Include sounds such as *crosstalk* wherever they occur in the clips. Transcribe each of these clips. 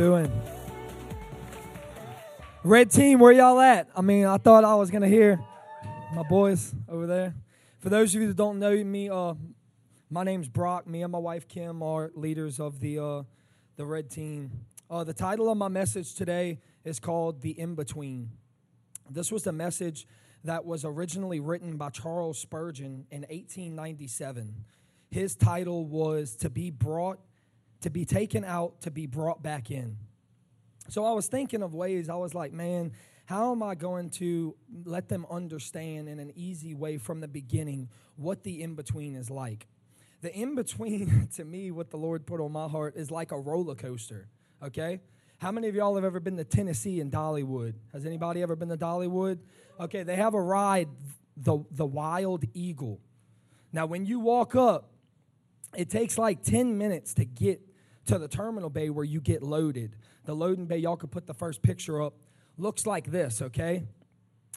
doing? Red team, where y'all at? I mean, I thought I was gonna hear my boys over there. For those of you that don't know me, uh, my name's Brock. Me and my wife Kim are leaders of the uh, the Red team. Uh, the title of my message today is called "The In Between." This was the message that was originally written by Charles Spurgeon in 1897. His title was "To Be Brought, to Be Taken Out, to Be Brought Back In." So I was thinking of ways, I was like, man, how am I going to let them understand in an easy way from the beginning what the in between is like? The in between, *laughs* to me, what the Lord put on my heart is like a roller coaster, okay? How many of y'all have ever been to Tennessee and Dollywood? Has anybody ever been to Dollywood? Okay, they have a ride, the, the Wild Eagle. Now, when you walk up, it takes like 10 minutes to get to the terminal bay where you get loaded. The loading bay, y'all could put the first picture up, looks like this, okay?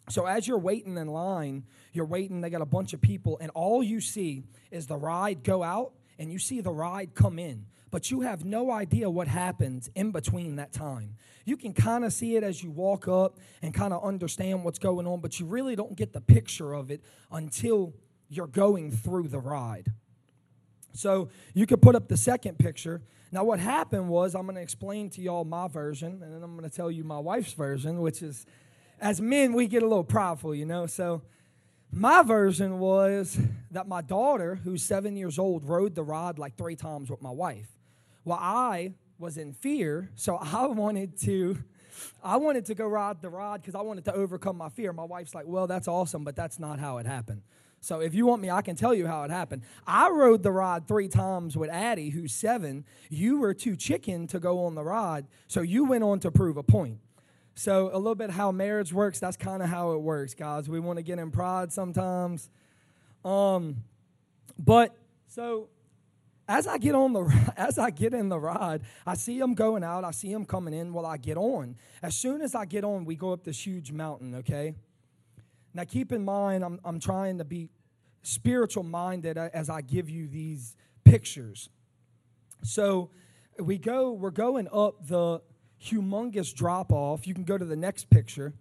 So as you're waiting in line, you're waiting, they got a bunch of people, and all you see is the ride go out and you see the ride come in. But you have no idea what happens in between that time. You can kind of see it as you walk up and kind of understand what's going on, but you really don't get the picture of it until you're going through the ride. So you could put up the second picture. Now, what happened was, I'm going to explain to y'all my version, and then I'm going to tell you my wife's version, which is, as men, we get a little prideful, you know. So, my version was that my daughter, who's seven years old, rode the rod like three times with my wife. Well, I was in fear, so *laughs* I wanted to. I wanted to go ride the rod because I wanted to overcome my fear. My wife's like, "Well, that's awesome, but that's not how it happened." So if you want me, I can tell you how it happened. I rode the rod three times with Addie, who's seven. You were too chicken to go on the rod, so you went on to prove a point. So a little bit how marriage works. That's kind of how it works, guys. We want to get in pride sometimes. Um, but so as I get on the *laughs* as I get in the ride, I see them going out. I see them coming in. Well, I get on. As soon as I get on, we go up this huge mountain. Okay. Now, keep in mind, I'm, I'm trying to be spiritual minded as I give you these pictures. So, we go, we're going up the humongous drop off. You can go to the next picture.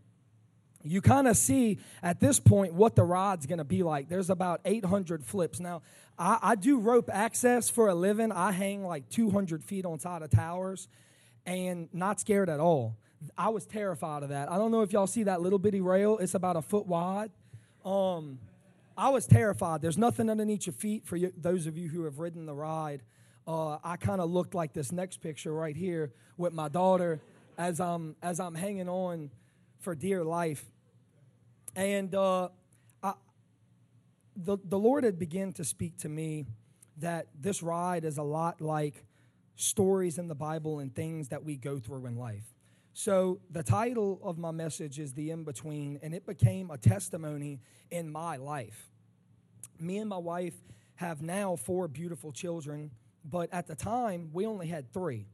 You kind of see at this point what the rod's going to be like. There's about 800 flips. Now, I, I do rope access for a living. I hang like 200 feet on top of towers and not scared at all. I was terrified of that. I don't know if y'all see that little bitty rail. It's about a foot wide. Um, I was terrified. There's nothing underneath your feet for you, those of you who have ridden the ride. Uh, I kind of looked like this next picture right here with my daughter as I'm as I'm hanging on for dear life. And uh, I, the the Lord had begun to speak to me that this ride is a lot like stories in the Bible and things that we go through in life. So, the title of my message is The In Between, and it became a testimony in my life. Me and my wife have now four beautiful children, but at the time, we only had three.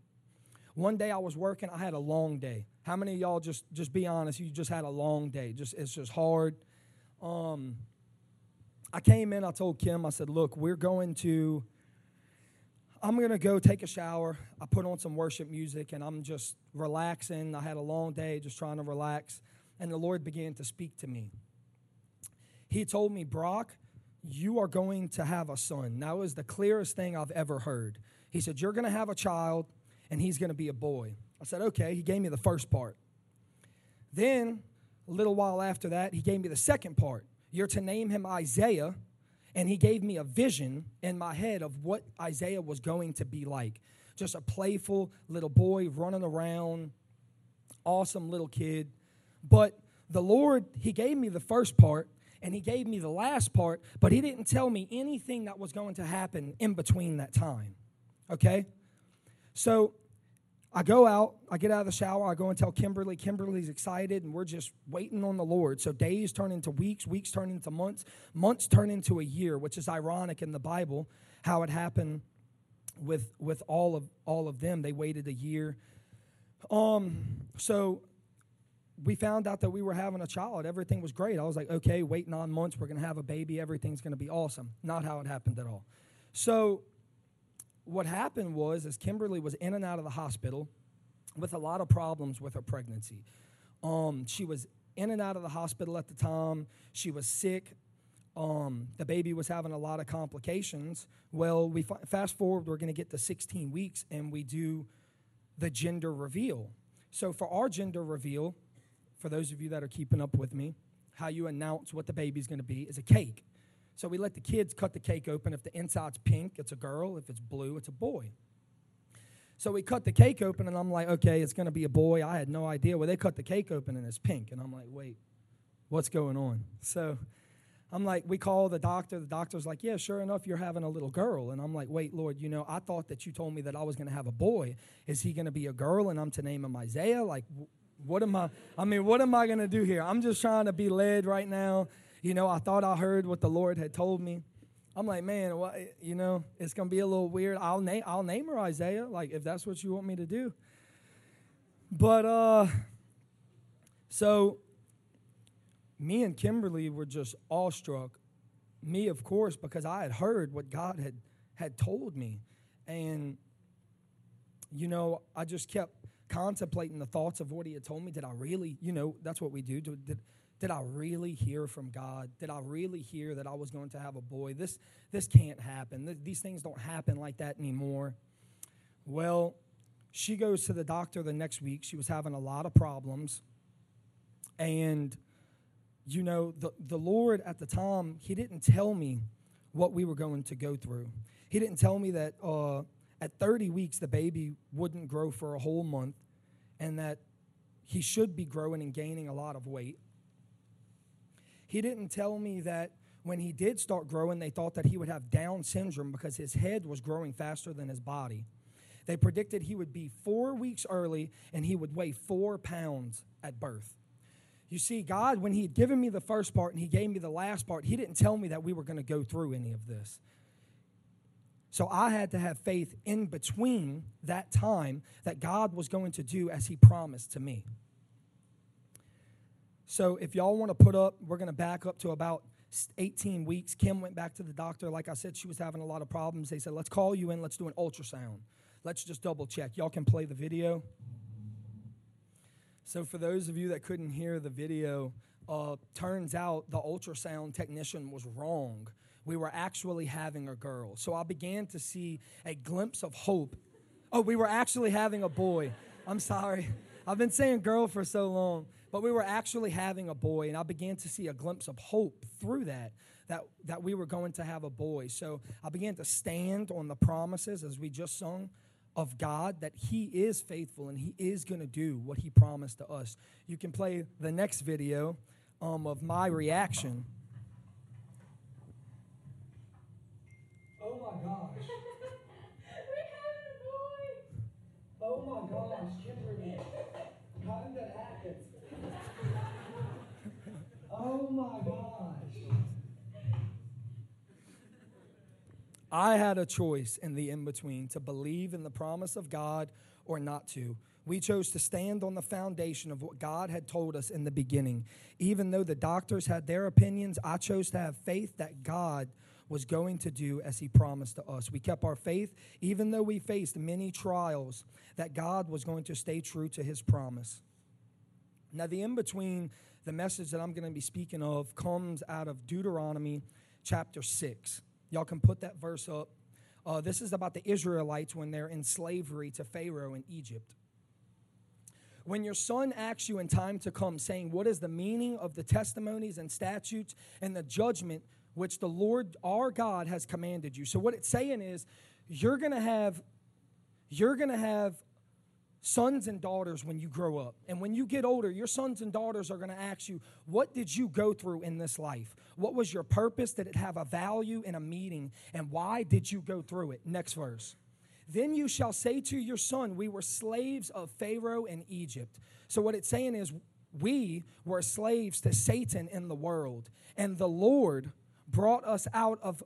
One day I was working, I had a long day. How many of y'all just just be honest, you just had a long day. Just it's just hard. Um I came in, I told Kim, I said, "Look, we're going to I'm going to go take a shower. I put on some worship music and I'm just relaxing. I had a long day just trying to relax. And the Lord began to speak to me. He told me, Brock, you are going to have a son. That was the clearest thing I've ever heard. He said, You're going to have a child and he's going to be a boy. I said, Okay. He gave me the first part. Then, a little while after that, he gave me the second part. You're to name him Isaiah and he gave me a vision in my head of what Isaiah was going to be like. Just a playful little boy running around, awesome little kid. But the Lord, He gave me the first part and He gave me the last part, but He didn't tell me anything that was going to happen in between that time. Okay? So I go out, I get out of the shower, I go and tell Kimberly. Kimberly's excited, and we're just waiting on the Lord. So days turn into weeks, weeks turn into months, months turn into a year, which is ironic in the Bible how it happened with with all of all of them. They waited a year. Um, so we found out that we were having a child. Everything was great. I was like, okay, wait nine months, we're gonna have a baby, everything's gonna be awesome. Not how it happened at all. So what happened was, as Kimberly was in and out of the hospital, with a lot of problems with her pregnancy. Um, she was in and out of the hospital at the time. She was sick. Um, the baby was having a lot of complications. Well, we f- fast forward, we're going to get to 16 weeks, and we do the gender reveal. So, for our gender reveal, for those of you that are keeping up with me, how you announce what the baby's going to be is a cake. So, we let the kids cut the cake open. If the inside's pink, it's a girl. If it's blue, it's a boy. So we cut the cake open, and I'm like, okay, it's going to be a boy. I had no idea. Well, they cut the cake open, and it's pink. And I'm like, wait, what's going on? So I'm like, we call the doctor. The doctor's like, yeah, sure enough, you're having a little girl. And I'm like, wait, Lord, you know, I thought that you told me that I was going to have a boy. Is he going to be a girl and I'm to name him Isaiah? Like, what am I, I mean, what am I going to do here? I'm just trying to be led right now. You know, I thought I heard what the Lord had told me. I'm like, man, what, you know, it's to be a little weird. I'll name, I'll name her Isaiah, like, if that's what you want me to do. But, uh, so me and Kimberly were just awestruck. Me, of course, because I had heard what God had, had told me. And, you know, I just kept contemplating the thoughts of what He had told me. Did I really, you know, that's what we do. Did, did I really hear from God? Did I really hear that I was going to have a boy? This, this can't happen. These things don't happen like that anymore. Well, she goes to the doctor the next week. She was having a lot of problems. And you know, the, the Lord at the time, He didn't tell me what we were going to go through. He didn't tell me that uh, at 30 weeks the baby wouldn't grow for a whole month and that he should be growing and gaining a lot of weight. He didn't tell me that when he did start growing, they thought that he would have Down syndrome because his head was growing faster than his body. They predicted he would be four weeks early and he would weigh four pounds at birth. You see, God, when He had given me the first part and He gave me the last part, He didn't tell me that we were going to go through any of this. So I had to have faith in between that time that God was going to do as He promised to me. So if y'all want to put up, we're going to back up to about 18 weeks. Kim went back to the doctor. Like I said, she was having a lot of problems. They said, let's call you in, let's do an ultrasound. Let's just double check. Y'all can play the video. So, for those of you that couldn't hear the video, uh, turns out the ultrasound technician was wrong. We were actually having a girl. So, I began to see a glimpse of hope. Oh, we were actually having a boy. I'm sorry. I've been saying girl for so long, but we were actually having a boy, and I began to see a glimpse of hope through that. That, that we were going to have a boy. So I began to stand on the promises as we just sung of God that He is faithful and He is going to do what He promised to us. You can play the next video um, of my reaction. Oh my gosh. oh my gosh, Kimberly. How did that happen? oh my gosh. I had a choice in the in between to believe in the promise of God or not to. We chose to stand on the foundation of what God had told us in the beginning. Even though the doctors had their opinions, I chose to have faith that God was going to do as He promised to us. We kept our faith, even though we faced many trials, that God was going to stay true to His promise. Now, the in between, the message that I'm going to be speaking of, comes out of Deuteronomy chapter 6. Y'all can put that verse up. Uh, this is about the Israelites when they're in slavery to Pharaoh in Egypt. When your son asks you in time to come, saying, What is the meaning of the testimonies and statutes and the judgment which the Lord our God has commanded you? So, what it's saying is, you're going to have you're going to have sons and daughters when you grow up. And when you get older, your sons and daughters are going to ask you, What did you go through in this life? What was your purpose? Did it have a value in a meeting? And why did you go through it? Next verse. Then you shall say to your son, We were slaves of Pharaoh in Egypt. So, what it's saying is, we were slaves to Satan in the world, and the Lord brought us out of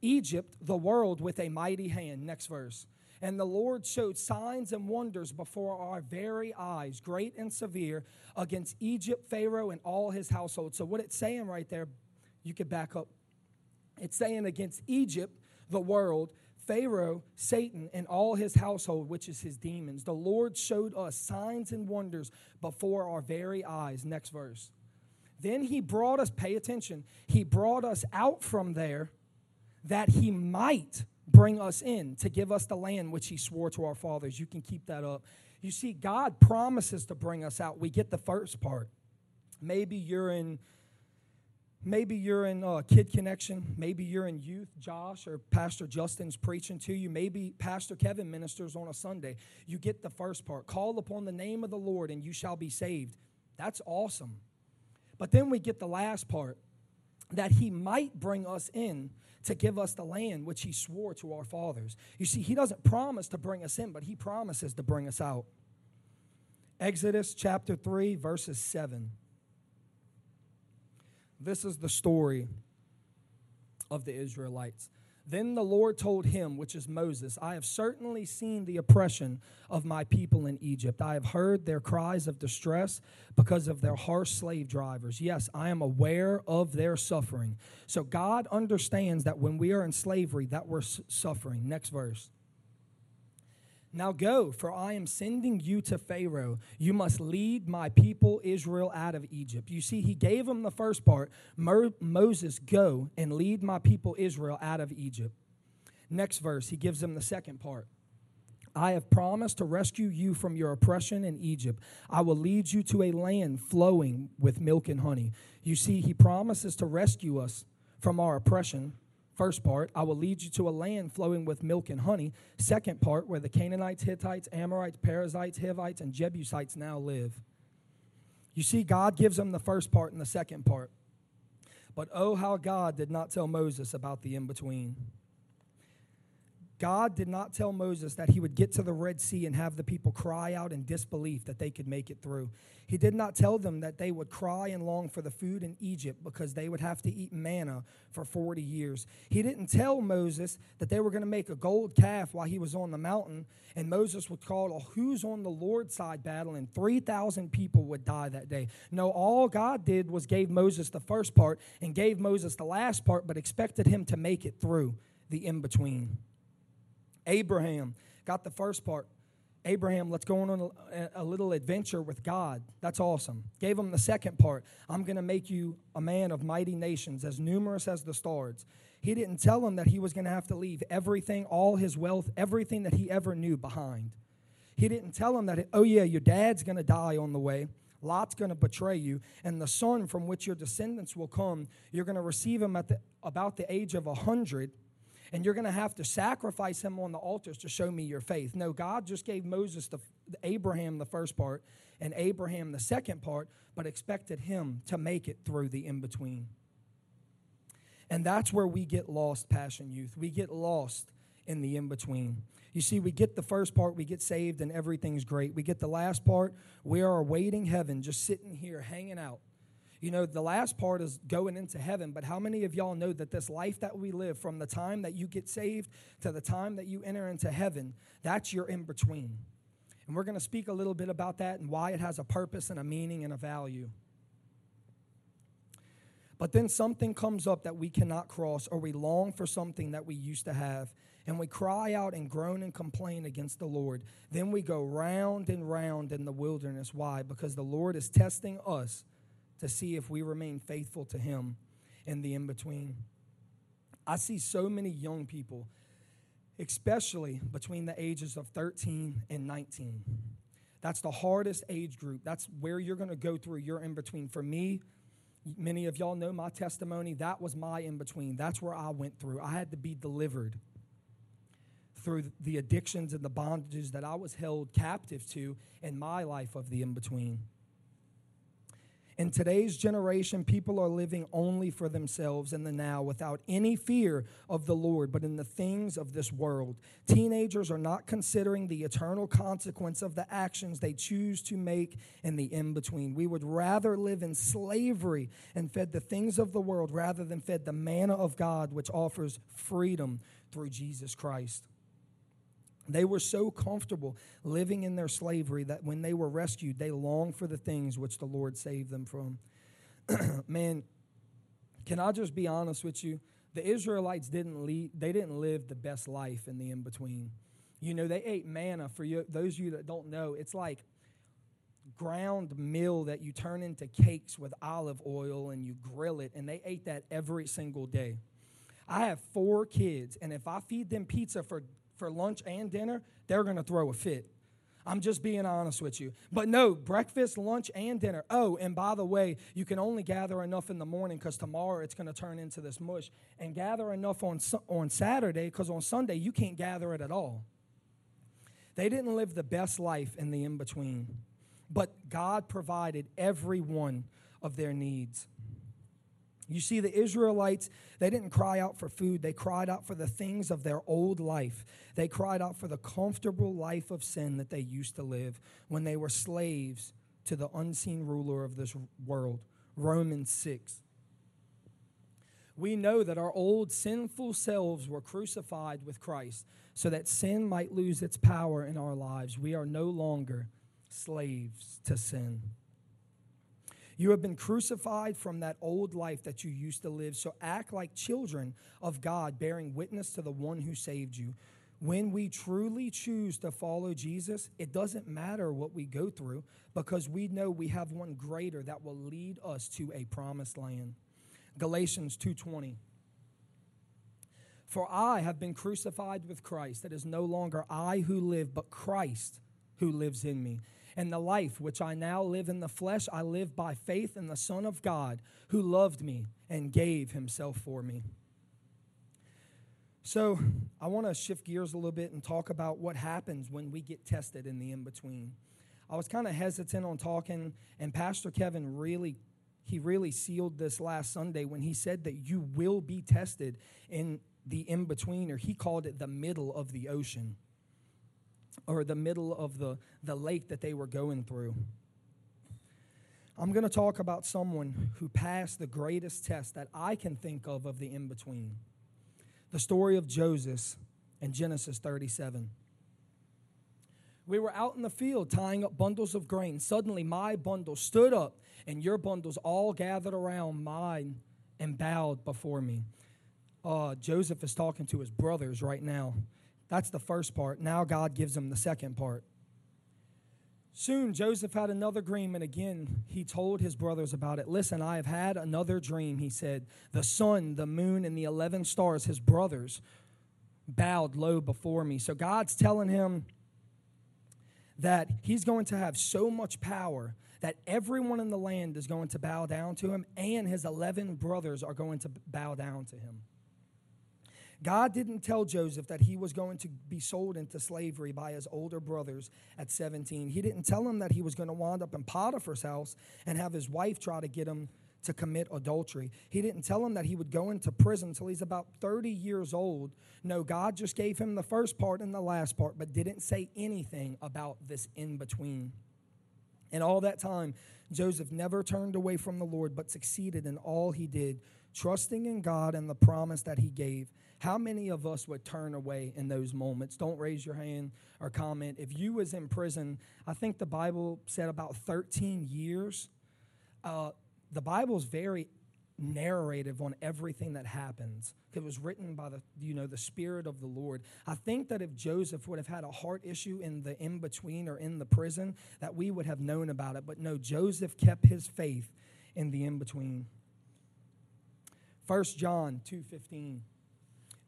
Egypt, the world, with a mighty hand. Next verse. And the Lord showed signs and wonders before our very eyes, great and severe, against Egypt, Pharaoh, and all his household. So, what it's saying right there, you could back up. It's saying against Egypt, the world, Pharaoh, Satan, and all his household, which is his demons. The Lord showed us signs and wonders before our very eyes. Next verse. Then he brought us, pay attention, he brought us out from there that he might bring us in to give us the land which he swore to our fathers. You can keep that up. You see, God promises to bring us out. We get the first part. Maybe you're in Maybe you're in uh, Kid Connection. Maybe you're in youth. Josh or Pastor Justin's preaching to you. Maybe Pastor Kevin ministers on a Sunday. You get the first part. Call upon the name of the Lord and you shall be saved. That's awesome. But then we get the last part that he might bring us in to give us the land which he swore to our fathers. You see, he doesn't promise to bring us in, but he promises to bring us out. Exodus chapter 3, verses 7. This is the story of the Israelites. Then the Lord told him, which is Moses, I have certainly seen the oppression of my people in Egypt. I have heard their cries of distress because of their harsh slave drivers. Yes, I am aware of their suffering. So God understands that when we are in slavery, that we're suffering. Next verse. Now go, for I am sending you to Pharaoh. You must lead my people Israel out of Egypt. You see, he gave him the first part Mo- Moses, go and lead my people Israel out of Egypt. Next verse, he gives them the second part. I have promised to rescue you from your oppression in Egypt. I will lead you to a land flowing with milk and honey. You see, he promises to rescue us from our oppression First part, I will lead you to a land flowing with milk and honey. Second part, where the Canaanites, Hittites, Amorites, Perizzites, Hivites, and Jebusites now live. You see, God gives them the first part and the second part. But oh, how God did not tell Moses about the in between. God did not tell Moses that he would get to the Red Sea and have the people cry out in disbelief that they could make it through. He did not tell them that they would cry and long for the food in Egypt because they would have to eat manna for 40 years. He didn't tell Moses that they were going to make a gold calf while he was on the mountain and Moses would call a who's on the Lord's side battle and 3,000 people would die that day. No, all God did was gave Moses the first part and gave Moses the last part, but expected him to make it through the in between. Abraham got the first part. Abraham, let's go on a, a, little adventure with God. That's awesome. Gave him the second part. I'm going to make you a man of mighty nations, as numerous as the stars. He didn't tell him that he was going to have to leave everything, all his wealth, everything that he ever knew behind. He didn't tell him that, oh, yeah, your dad's going to die on the way. Lot's going to betray you, and the son from which your descendants will come, you're going to receive him at the, about the age of a 100 and you're going to have to sacrifice him on the altars to show me your faith. No, God just gave Moses the Abraham the first part and Abraham the second part, but expected him to make it through the in between. And that's where we get lost, Passion Youth. We get lost in the in between. You see, we get the first part, we get saved, and everything's great. We get the last part, we are awaiting heaven, just sitting here hanging out you know, the last part is going into heaven, but how many of y'all know that this life that we live from the time that you get saved to the time that you enter into heaven, that's your in between? And we're going to speak a little bit about that and why it has a purpose and a meaning and a value. But then something comes up that we cannot cross, or we long for something that we used to have, and we cry out and groan and complain against the Lord. Then we go round and round in the wilderness. Why? Because the Lord is testing us to see if we remain faithful to Him in the in between. I see so many young people, especially between the ages of 13 and 19. That's the hardest age group. That's where you're going to go through your in between. For me, many of y'all know my testimony. That was my in between. That's where I went through. I had to be delivered through the addictions and the bondages that I was held captive to in my life of the in between. In today's generation, people are living only for themselves in the now without any fear of the Lord, but in the things of this world. Teenagers are not considering the eternal consequence of the actions they choose to make in the in between. We would rather live in slavery and fed the things of the world rather than fed the manna of God, which offers freedom through Jesus Christ. They were so comfortable living in their slavery that when they were rescued, they longed for the things which the Lord saved them from. *clears throat* Man, can I just be honest with you? the Israelites didn't lead, they didn't live the best life in the in between. You know, they ate manna. For you, those of you that don't know, it's like ground meal that you turn into cakes with olive oil and you grill it, and they ate that every single day. I have four kids, and if I feed them pizza for, for lunch and dinner, they're going to throw a fit. I'm just being honest with you. But no, breakfast, lunch, and dinner. Oh, and by the way, you can only gather enough in the morning because tomorrow it's going to turn into this mush. And gather enough on, on Saturday because on Sunday you can't gather it at all. They didn't live the best life in the in between, but God provided every one of their needs. You see, the Israelites, they didn't cry out for food. They cried out for the things of their old life. They cried out for the comfortable life of sin that they used to live when they were slaves to the unseen ruler of this world. Romans 6. We know that our old sinful selves were crucified with Christ so that sin might lose its power in our lives. We are no longer slaves to sin. You have been crucified from that old life that you used to live. So act like children of God, bearing witness to the one who saved you. When we truly choose to follow Jesus, it doesn't matter what we go through because we know we have one greater that will lead us to a promised land. Galatians 2:20 For I have been crucified with Christ. It is no longer I who live, but Christ who lives in me. And the life which I now live in the flesh, I live by faith in the Son of God who loved me and gave himself for me. So, I want to shift gears a little bit and talk about what happens when we get tested in the in between. I was kind of hesitant on talking, and Pastor Kevin really he really sealed this last Sunday when he said that you will be tested in the in between, or he called it the middle of the ocean or the middle of the, the lake that they were going through. I'm going to talk about someone who passed the greatest test that I can think of of the in between. The story of Joseph in Genesis 37. We were out in the field tying up bundles of grain. Suddenly, my bundle stood up, and your bundles all gathered around mine and bowed before me. Uh, Joseph is talking to his brothers right now. That's the first part. Now God gives him the second part. Soon Joseph had another dream, and again he told his brothers about it. Listen, I have had another dream, he said. The sun, the moon, and the 11 stars, his brothers, bowed low before me. So God's telling him that he's going to have so much power that everyone in the land is going to bow down to him, and his 11 brothers are going to bow down to him. God didn't tell Joseph that he was going to be sold into slavery by his older brothers at 17. He didn't tell him that he was going to wind up in Potiphar's house and have his wife try to get him to commit adultery. He didn't tell him that he would go into prison until he's about 30 years old. No, God just gave him the first part and the last part, but didn't say anything about this in between. And all that time, Joseph never turned away from the Lord, but succeeded in all he did, trusting in God and the promise that he gave. How many of us would turn away in those moments? Don't raise your hand or comment. If you was in prison, I think the Bible said about 13 years. Uh, the Bible is very narrative on everything that happens. It was written by the you know the Spirit of the Lord. I think that if Joseph would have had a heart issue in the in between or in the prison, that we would have known about it. But no, Joseph kept his faith in the in between. 1 John 2:15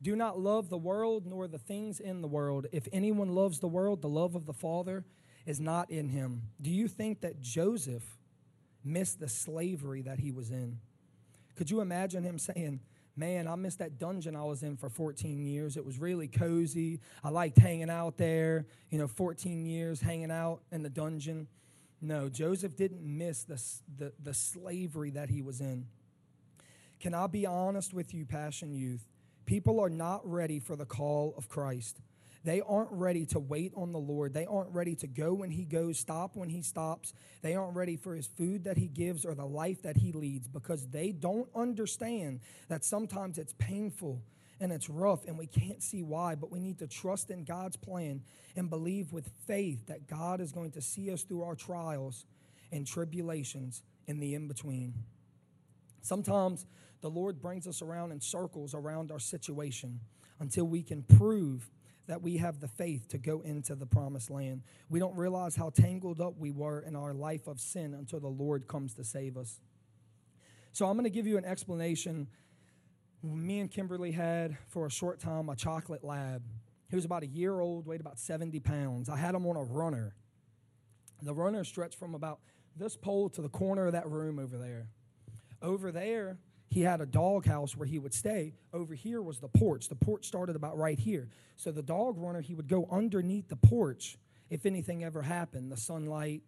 Do not love the world nor the things in the world. If anyone loves the world, the love of the Father is not in him. Do you think that Joseph missed the slavery that he was in? Could you imagine him saying, Man, I missed that dungeon I was in for 14 years. It was really cozy. I liked hanging out there, you know, 14 years hanging out in the dungeon. No, Joseph didn't miss the, the, the slavery that he was in. Can I be honest with you, Passion Youth? People are not ready for the call of Christ. They aren't ready to wait on the Lord. They aren't ready to go when He goes, stop when He stops. They aren't ready for His food that He gives or the life that He leads because they don't understand that sometimes it's painful and it's rough and we can't see why, but we need to trust in God's plan and believe with faith that God is going to see us through our trials and tribulations in the in between. Sometimes the Lord brings us around in circles around our situation until we can prove that we have the faith to go into the promised land. We don't realize how tangled up we were in our life of sin until the Lord comes to save us. So I'm going to give you an explanation. Me and Kimberly had for a short time a chocolate lab. He was about a year old, weighed about 70 pounds. I had him on a runner. The runner stretched from about this pole to the corner of that room over there. Over there, he had a dog house where he would stay. Over here was the porch. The porch started about right here. So the dog runner, he would go underneath the porch if anything ever happened the sunlight,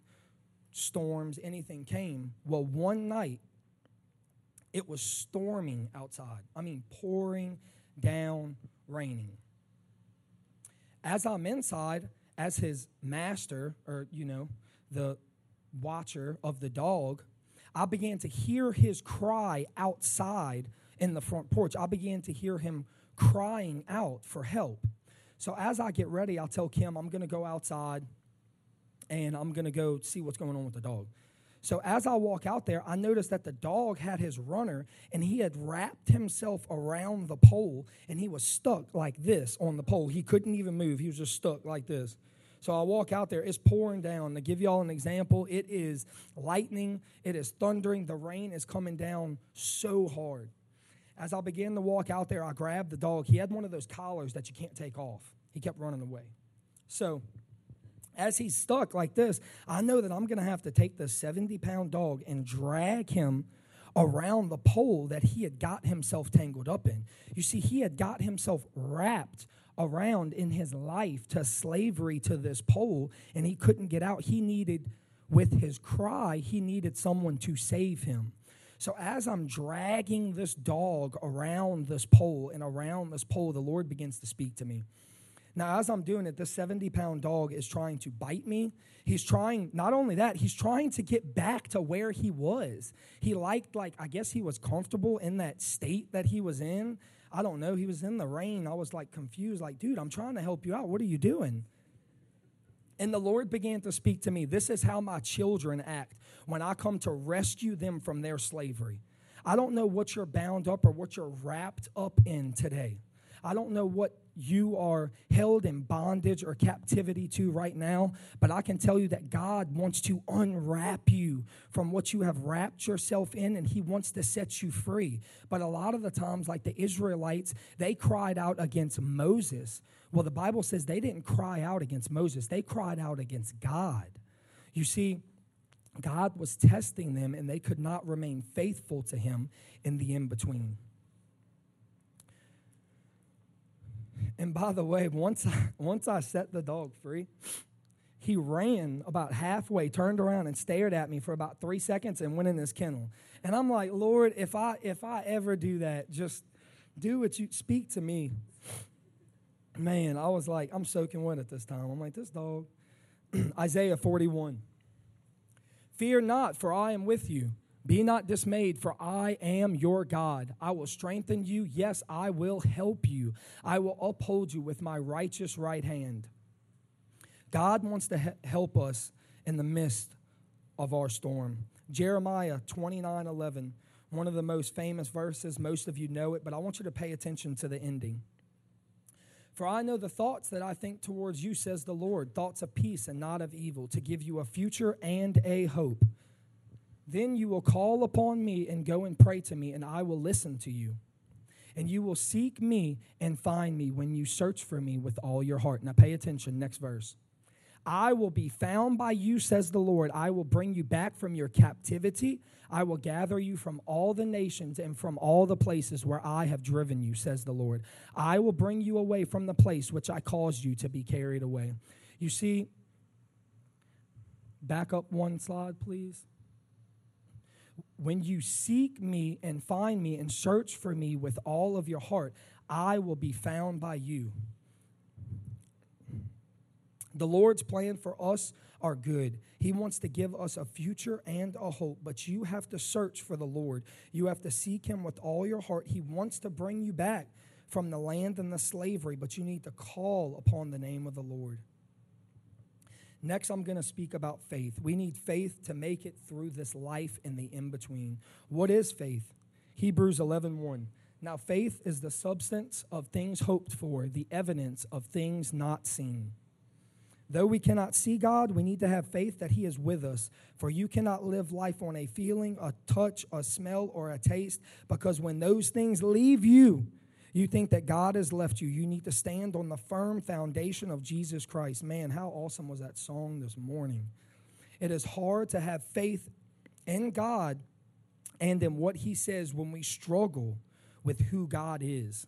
storms, anything came. Well, one night, it was storming outside. I mean, pouring down, raining. As I'm inside, as his master, or, you know, the watcher of the dog, I began to hear his cry outside in the front porch. I began to hear him crying out for help. So as I get ready, I'll tell Kim I'm going to go outside and I'm going to go see what's going on with the dog. So as I walk out there, I notice that the dog had his runner and he had wrapped himself around the pole and he was stuck like this on the pole. He couldn't even move. He was just stuck like this. So I walk out there, it's pouring down. To give y'all an example, it is lightning, it is thundering, the rain is coming down so hard. As I began to walk out there, I grabbed the dog. He had one of those collars that you can't take off. He kept running away. So as he's stuck like this, I know that I'm going to have to take the 70 pound dog and drag him around the pole that he had got himself tangled up in. You see, he had got himself wrapped around in his life to slavery to this pole and he couldn't get out. He needed, with his cry, he needed someone to save him. So as I'm dragging this dog around this pole and around this pole, the Lord begins to speak to me. Now, as I'm doing it, this 70 pound dog is trying to bite me. He's trying, not only that, he's trying to get back to where he was. He liked, like, I guess he was comfortable in that state that he was in. I don't know. He was in the rain. I was like confused, like, dude, I'm trying to help you out. What are you doing? And the Lord began to speak to me. This is how my children act when I come to rescue them from their slavery. I don't know what you're bound up or what you're wrapped up in today. I don't know what you are held in bondage or captivity to right now, but I can tell you that God wants to unwrap you from what you have wrapped yourself in and He wants to set you free. But a lot of the times, like the Israelites, they cried out against Moses. Well, the Bible says they didn't cry out against Moses, they cried out against God. You see, God was testing them and they could not remain faithful to Him in the in between. And by the way, once I, *laughs* once I set the dog free, he ran about halfway, turned around and stared at me for about three seconds and went in his kennel. And I'm like, Lord, if I if I ever do that, just do what you speak to me. Man, I was like, I'm soaking wet at this time. I'm like, this dog. *clears throat* Isaiah 41. Fear not, for I am with you. Be not dismayed, for I am your God. I will strengthen you. Yes, I will help you. I will uphold you with my righteous right hand. God wants to help us in the midst of our storm. Jeremiah 29 11, one of the most famous verses. Most of you know it, but I want you to pay attention to the ending. For I know the thoughts that I think towards you, says the Lord, thoughts of peace and not of evil, to give you a future and a hope. Then you will call upon me and go and pray to me, and I will listen to you. And you will seek me and find me when you search for me with all your heart. Now, pay attention. Next verse. I will be found by you, says the Lord. I will bring you back from your captivity. I will gather you from all the nations and from all the places where I have driven you, says the Lord. I will bring you away from the place which I caused you to be carried away. You see, back up one slide, please when you seek me and find me and search for me with all of your heart, I will be found by you. The Lord's plan for us are good. He wants to give us a future and a hope, but you have to search for the Lord. You have to seek Him with all your heart. He wants to bring you back from the land and the slavery, but you need to call upon the name of the Lord. Next, I'm going to speak about faith. We need faith to make it through this life in the in between. What is faith? Hebrews 11 1. Now, faith is the substance of things hoped for, the evidence of things not seen. Though we cannot see God, we need to have faith that He is with us. For you cannot live life on a feeling, a touch, a smell, or a taste, because when those things leave you, you think that God has left you. You need to stand on the firm foundation of Jesus Christ. Man, how awesome was that song this morning? It is hard to have faith in God and in what He says when we struggle with who God is.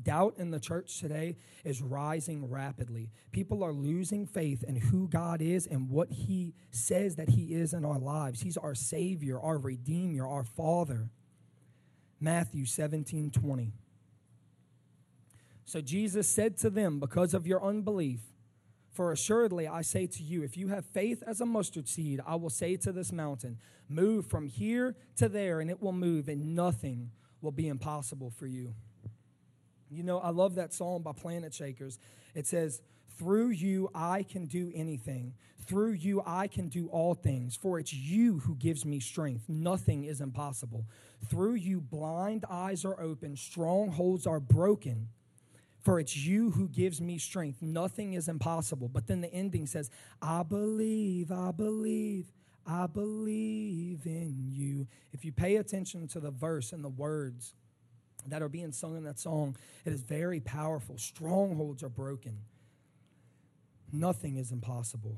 Doubt in the church today is rising rapidly. People are losing faith in who God is and what He says that He is in our lives. He's our Savior, our Redeemer, our Father. Matthew 17 20. So Jesus said to them, Because of your unbelief, for assuredly I say to you, if you have faith as a mustard seed, I will say to this mountain, Move from here to there, and it will move, and nothing will be impossible for you. You know, I love that song by Planet Shakers. It says, Through you I can do anything. Through you I can do all things. For it's you who gives me strength. Nothing is impossible. Through you blind eyes are open, strongholds are broken. For it's you who gives me strength. Nothing is impossible. But then the ending says, I believe, I believe, I believe in you. If you pay attention to the verse and the words, that are being sung in that song, it is very powerful. Strongholds are broken. Nothing is impossible.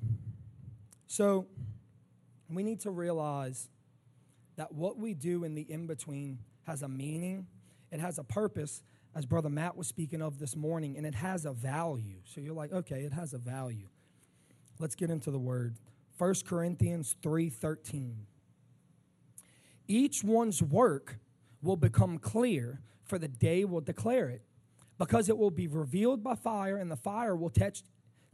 So, we need to realize that what we do in the in between has a meaning, it has a purpose, as Brother Matt was speaking of this morning, and it has a value. So you're like, okay, it has a value. Let's get into the word. 1 Corinthians 3:13. Each one's work will become clear for the day will declare it, because it will be revealed by fire, and the fire will test,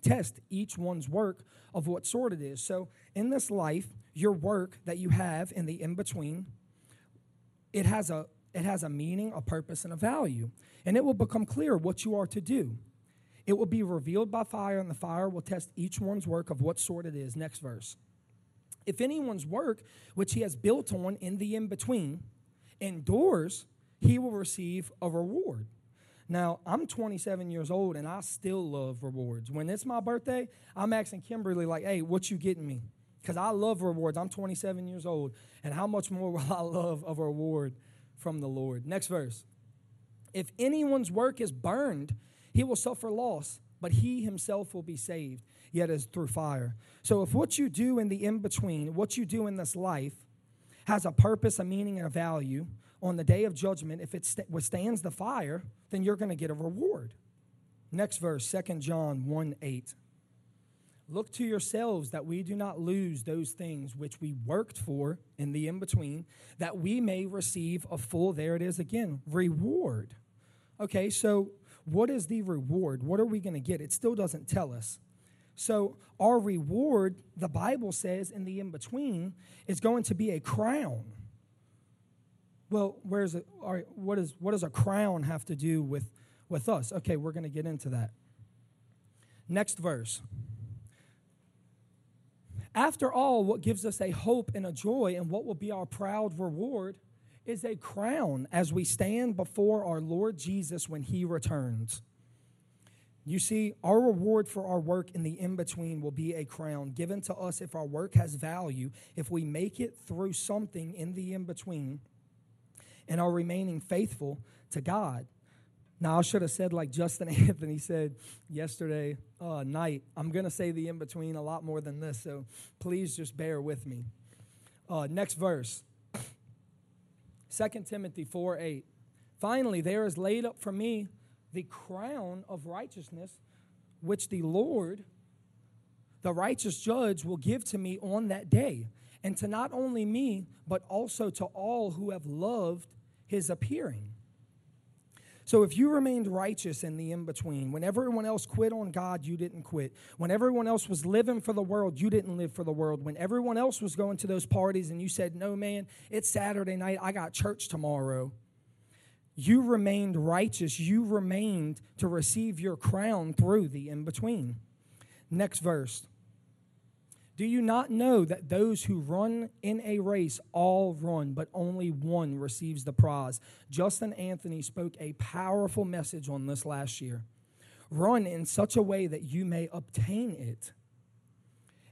test each one's work of what sort it is. So, in this life, your work that you have in the in between, it has a it has a meaning, a purpose, and a value, and it will become clear what you are to do. It will be revealed by fire, and the fire will test each one's work of what sort it is. Next verse. If anyone's work, which he has built on in the in between, endures, he will receive a reward. Now, I'm 27 years old and I still love rewards. When it's my birthday, I'm asking Kimberly, like, hey, what you getting me? Because I love rewards. I'm 27 years old. And how much more *laughs* will I love a reward from the Lord? Next verse. If anyone's work is burned, he will suffer loss, but he himself will be saved, yet as through fire. So if what you do in the in between, what you do in this life, has a purpose, a meaning, and a value, on the day of judgment, if it withstands the fire, then you're going to get a reward. Next verse, 2 John 1 8. Look to yourselves that we do not lose those things which we worked for in the in between, that we may receive a full, there it is again, reward. Okay, so what is the reward? What are we going to get? It still doesn't tell us. So, our reward, the Bible says in the in between, is going to be a crown. Well, where's it? what, is, what does a crown have to do with, with us? Okay, we're going to get into that. Next verse. After all, what gives us a hope and a joy and what will be our proud reward is a crown as we stand before our Lord Jesus when he returns. You see, our reward for our work in the in between will be a crown given to us if our work has value, if we make it through something in the in between and are remaining faithful to God. Now, I should have said, like Justin *laughs* Anthony said yesterday uh, night, I'm going to say the in between a lot more than this, so please just bear with me. Uh, next verse *clears throat* 2 Timothy 4 8. Finally, there is laid up for me the crown of righteousness, which the Lord, the righteous judge, will give to me on that day, and to not only me, but also to all who have loved his appearing. So if you remained righteous in the in between, when everyone else quit on God, you didn't quit. When everyone else was living for the world, you didn't live for the world. When everyone else was going to those parties and you said, No, man, it's Saturday night, I got church tomorrow. You remained righteous. You remained to receive your crown through the in between. Next verse. Do you not know that those who run in a race all run, but only one receives the prize? Justin Anthony spoke a powerful message on this last year. Run in such a way that you may obtain it.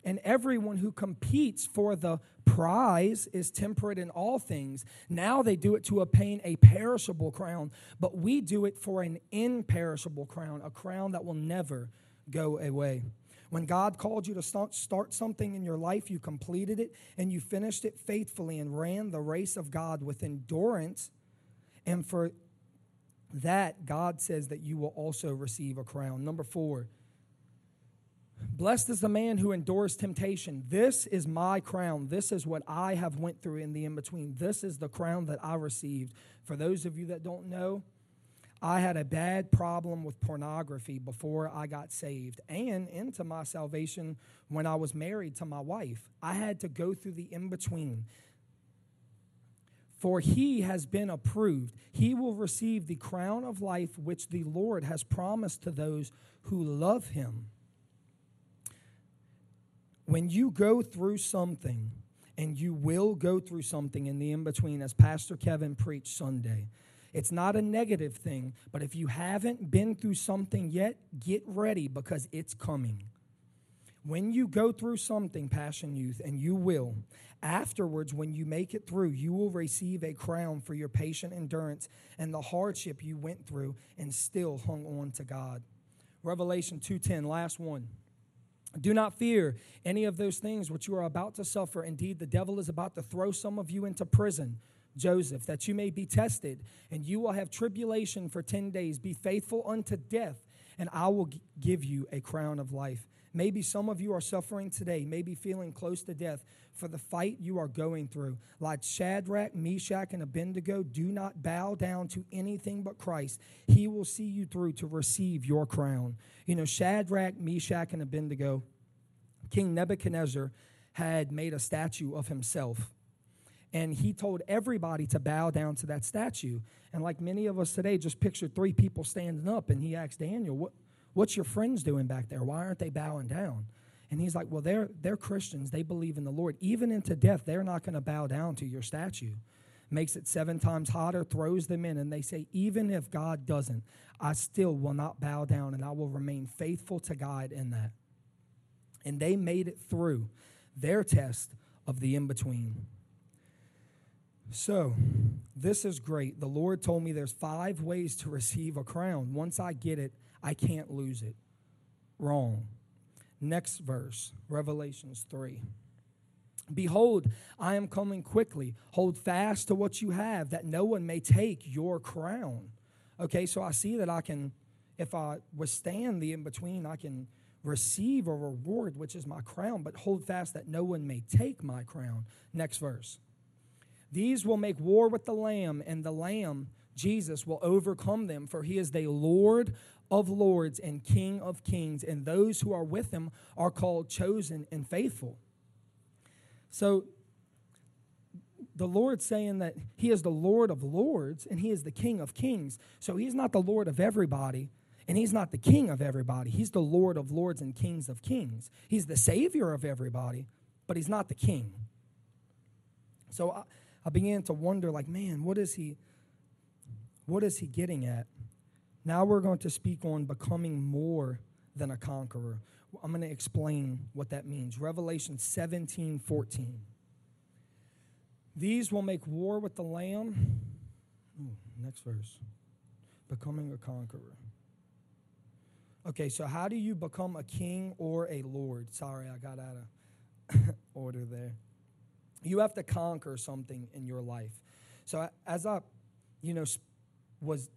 And everyone who competes for the prize is temperate in all things. Now they do it to obtain a perishable crown, but we do it for an imperishable crown, a crown that will never go away. When God called you to start, something in your life, you completed it and you finished it faithfully and ran the race of God with endurance. And for that, God says that you will also receive a crown. Number four, blessed is the man who endures temptation. This is my crown. This is what I have went through in the in between. This is the crown that I received. For those of you that don't know, I had a bad problem with pornography before I got saved and into my salvation when I was married to my wife. I had to go through the in between. For he has been approved. He will receive the crown of life which the Lord has promised to those who love him. When you go through something, and you will go through something in the in between, as Pastor Kevin preached Sunday, it's not a negative thing, but if you haven't been through something yet, get ready because it's coming. When you go through something, Passion Youth, and you will, afterwards, when you make it through, you will receive a crown for your patient endurance and the hardship you went through and still hung on to God. Revelation 2:10, last one. Do not fear any of those things which you are about to suffer. Indeed, the devil is about to throw some of you into prison Joseph, that you may be tested, and you will have tribulation for 10 days. Be faithful unto death, and I will give you a crown of life. Maybe some of you are suffering today, maybe feeling close to death for the fight you are going through. Like Shadrach, Meshach, and Abednego, do not bow down to anything but Christ. He will see you through to receive your crown. You know, Shadrach, Meshach, and Abednego, King Nebuchadnezzar had made a statue of himself and he told everybody to bow down to that statue. And like many of us today, just picture three people standing up, and he asked Daniel, what, What's your friends doing back there? Why aren't they bowing down? And he's like, Well, they're, they're Christians. They believe in the Lord. Even into death, they're not going to bow down to your statue. Makes it seven times hotter, throws them in, and they say, Even if God doesn't, I still will not bow down, and I will remain faithful to God in that. And they made it through their test of the in between. So, this is great. The Lord told me there's five ways to receive a crown. Once I get it, I can't lose it. Wrong. Next verse, Revelations 3. Behold, I am coming quickly. Hold fast to what you have, that no one may take your crown. Okay, so I see that I can, if I withstand the in between, I can receive a reward, which is my crown, but hold fast that no one may take my crown. Next verse. These will make war with the Lamb, and the Lamb, Jesus, will overcome them, for he is the Lord of lords and King of kings, and those who are with him are called chosen and faithful. So, the Lord saying that He is the Lord of lords and He is the King of kings. So He's not the Lord of everybody and He's not the King of everybody. He's the Lord of lords and Kings of kings. He's the Savior of everybody, but He's not the King. So I, I began to wonder, like, man, what is he? What is he getting at? Now we're going to speak on becoming more than a conqueror. I'm going to explain what that means. Revelation 17, 14. These will make war with the Lamb. Ooh, next verse. Becoming a conqueror. Okay, so how do you become a king or a lord? Sorry, I got out of *laughs* order there. You have to conquer something in your life. So as I, you know, was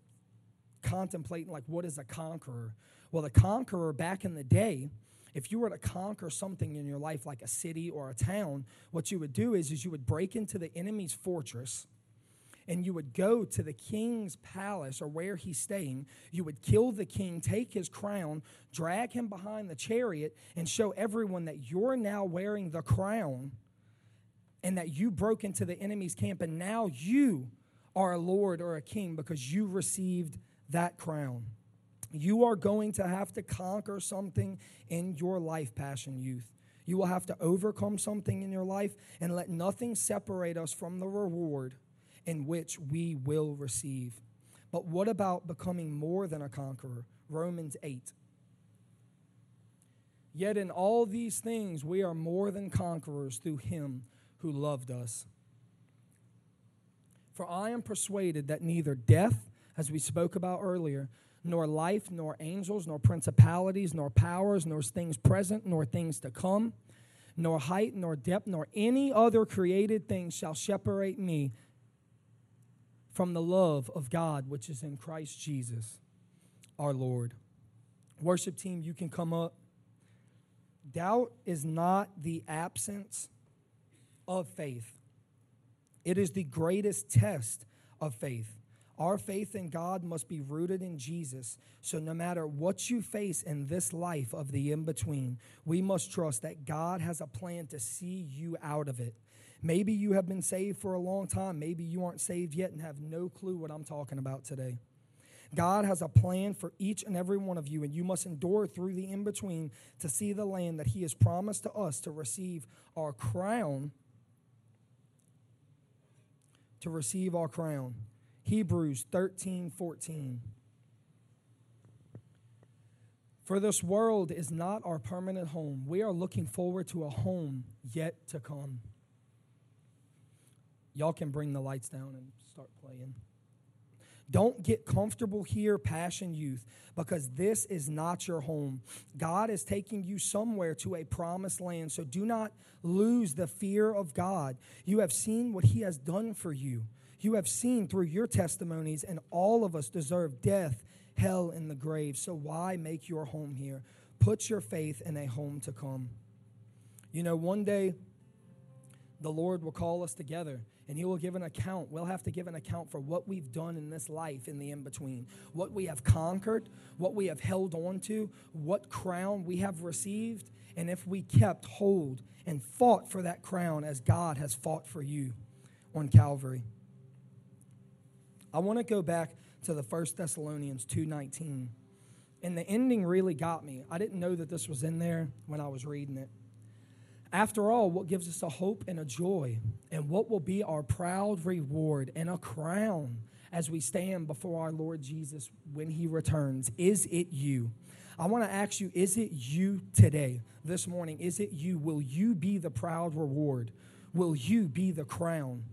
contemplating like what is a conqueror? Well, the conqueror back in the day, if you were to conquer something in your life like a city or a town, what you would do is, is you would break into the enemy's fortress and you would go to the king's palace or where he's staying. You would kill the king, take his crown, drag him behind the chariot, and show everyone that you're now wearing the crown and that you broke into the enemy's camp and now you are a lord or a king because you received that crown. You are going to have to conquer something in your life, Passion Youth. You will have to overcome something in your life and let nothing separate us from the reward in which we will receive. But what about becoming more than a conqueror? Romans 8. Yet in all these things we are more than conquerors through him who loved us. For I am persuaded that neither death, as we spoke about earlier, nor life, nor angels, nor principalities, nor powers, nor things present, nor things to come, nor height, nor depth, nor any other created thing shall separate me from the love of God which is in Christ Jesus our Lord. Worship team, you can come up. Doubt is not the absence of faith, it is the greatest test of faith. Our faith in God must be rooted in Jesus. So, no matter what you face in this life of the in between, we must trust that God has a plan to see you out of it. Maybe you have been saved for a long time. Maybe you aren't saved yet and have no clue what I'm talking about today. God has a plan for each and every one of you, and you must endure through the in between to see the land that He has promised to us to receive our crown. To receive our crown. Hebrews 13 14. For this world is not our permanent home. We are looking forward to a home yet to come. Y'all can bring the lights down and start playing. Don't get comfortable here, Passion Youth, because this is not your home. God is taking you somewhere to a promised land, so do not lose the fear of God. You have seen what He has done for you. You have seen through your testimonies, and all of us deserve death, hell, and the grave. So why make your home here? Put your faith in a home to come. You know, one day the Lord will call us together and He will give an account. We'll have to give an account for what we've done in this life in the in between, what we have conquered, what we have held on to, what crown we have received, and if we kept hold and fought for that crown as God has fought for you on Calvary. I want to go back to the First Thessalonians 2:19. And the ending really got me. I didn't know that this was in there when I was reading it. After all, what gives us a hope and a joy, and what will be our proud reward and a crown as we stand before our Lord Jesus when he returns? Is it you? I want to ask you, is it you today, this morning? Is it you? Will you be the proud reward? Will you be the crown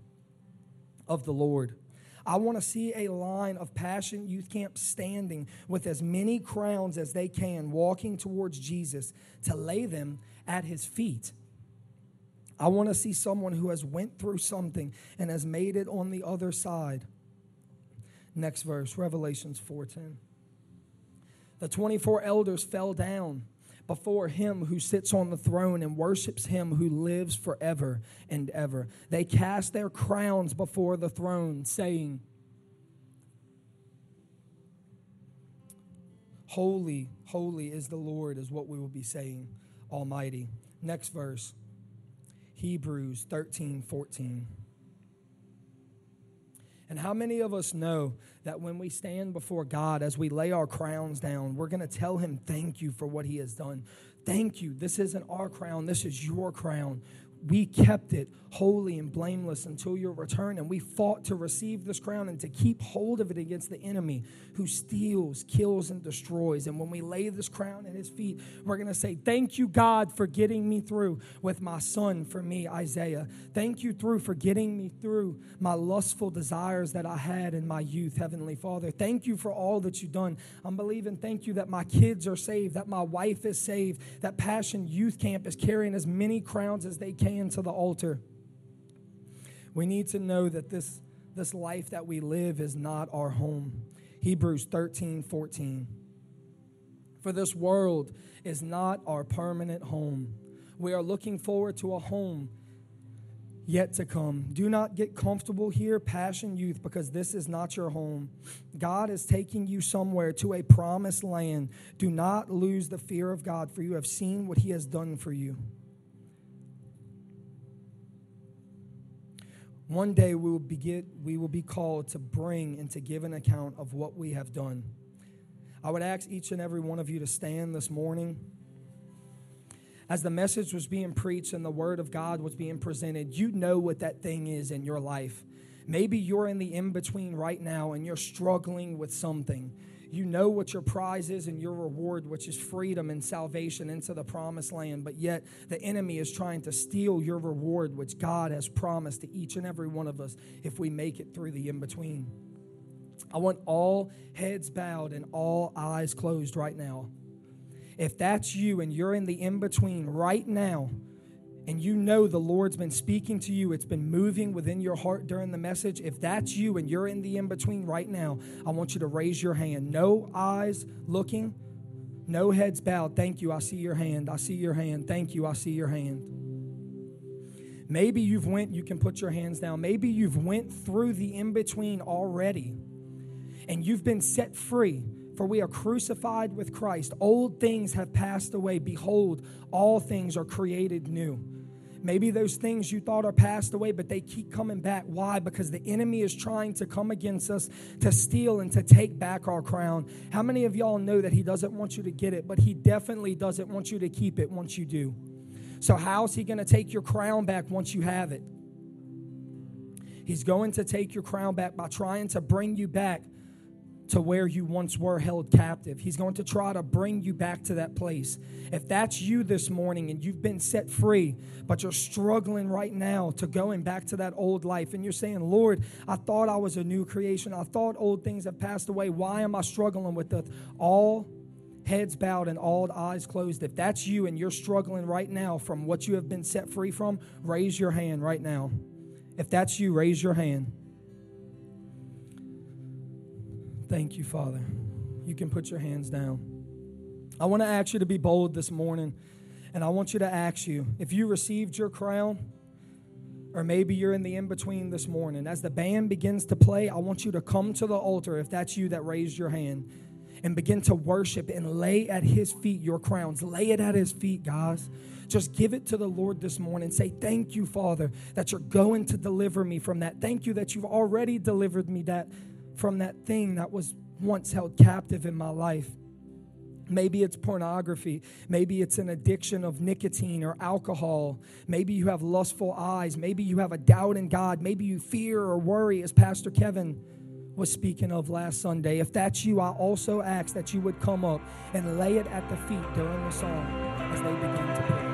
of the Lord? I want to see a line of Passion Youth Camp standing with as many crowns as they can, walking towards Jesus to lay them at his feet. I want to see someone who has went through something and has made it on the other side. Next verse, Revelations 4:10. The 24 elders fell down before him who sits on the throne and worships him who lives forever and ever. They cast their crowns before the throne, saying, Holy, holy is the Lord, is what we will be saying, Almighty. Next verse. Hebrews 13 14. And how many of us know that when we stand before God, as we lay our crowns down, we're going to tell Him, Thank you for what He has done. Thank you. This isn't our crown, this is your crown we kept it holy and blameless until your return, and we fought to receive this crown and to keep hold of it against the enemy who steals, kills, and destroys. And when we lay this crown at his feet, we're going to say, Thank you, God, for getting me through with my son for me, Isaiah. Thank you through for getting me through my lustful desires that I had in my youth, Heavenly Father. Thank you for all that you've done. I'm believing, thank you that my kids are saved, that my wife is saved, that Passion Youth Camp is carrying as many crowns as they can came to the altar. We need to know that this, this life that we live is not our home. Hebrews 13 14. For this world is not our permanent home. We are looking forward to a home yet to come. Do not get comfortable here, Passion Youth, because this is not your home. God is taking you somewhere to a promised land. Do not lose the fear of God, for you have seen what He has done for you. One day we will, be get, we will be called to bring and to give an account of what we have done. I would ask each and every one of you to stand this morning as the message was being preached and the word of God was being presented, you know what that thing is in your life. Maybe you're in the in between right now and you're struggling with something. You know what your prize is and your reward, which is freedom and salvation into the promised land, but yet the enemy is trying to steal your reward, which God has promised to each and every one of us if we make it through the in between. I want all heads bowed and all eyes closed right now. If that's you and you're in the in between right now, and you know the Lord's been speaking to you, it's been moving within your heart during the message, if that's you and you're in the in between right now, I want you to raise your hand. No eyes looking, no heads bowed. Thank you. I see your hand. I see your hand. Thank you. I see your hand. Maybe you've went, you can put your hands down. Maybe you've went through the in between already and you've been set free. For we are crucified with Christ. Old things have passed away. Behold, all things are created new. Maybe those things you thought are passed away, but they keep coming back. Why? Because the enemy is trying to come against us to steal and to take back our crown. How many of y'all know that he doesn't want you to get it, but he definitely doesn't want you to keep it once you do? So, how's he going to take your crown back once you have it? He's going to take your crown back by trying to bring you back to where you once were held captive. He's going to try to bring you back to that place. If that's you this morning and you've been set free, but you're struggling right now to going back to that old life, and you're saying, Lord, I thought I was a new creation. I thought old things have passed away. Why am I struggling with it? All heads bowed and all eyes closed. If that's you and you're struggling right now from what you have been set free from, raise your hand right now. If that's you, raise your hand. Thank you, Father. You can put your hands down. I want to ask you to be bold this morning, and I want you to ask you if you received your crown, or maybe you're in the in between this morning. As the band begins to play, I want you to come to the altar if that's you that raised your hand and begin to worship and lay at his feet your crowns. Lay it at his feet, guys. Just give it to the Lord this morning. Say, Thank you, Father, that you're going to deliver me from that. Thank you that you've already delivered me that from that thing that was once held captive in my life. Maybe it's pornography. Maybe it's an addiction of nicotine or alcohol. Maybe you have lustful eyes. Maybe you have a doubt in God. Maybe you fear or worry, as Pastor Kevin was speaking of last Sunday. If that's you, I also ask that you would come up and lay it at the feet during the song as they begin to pray.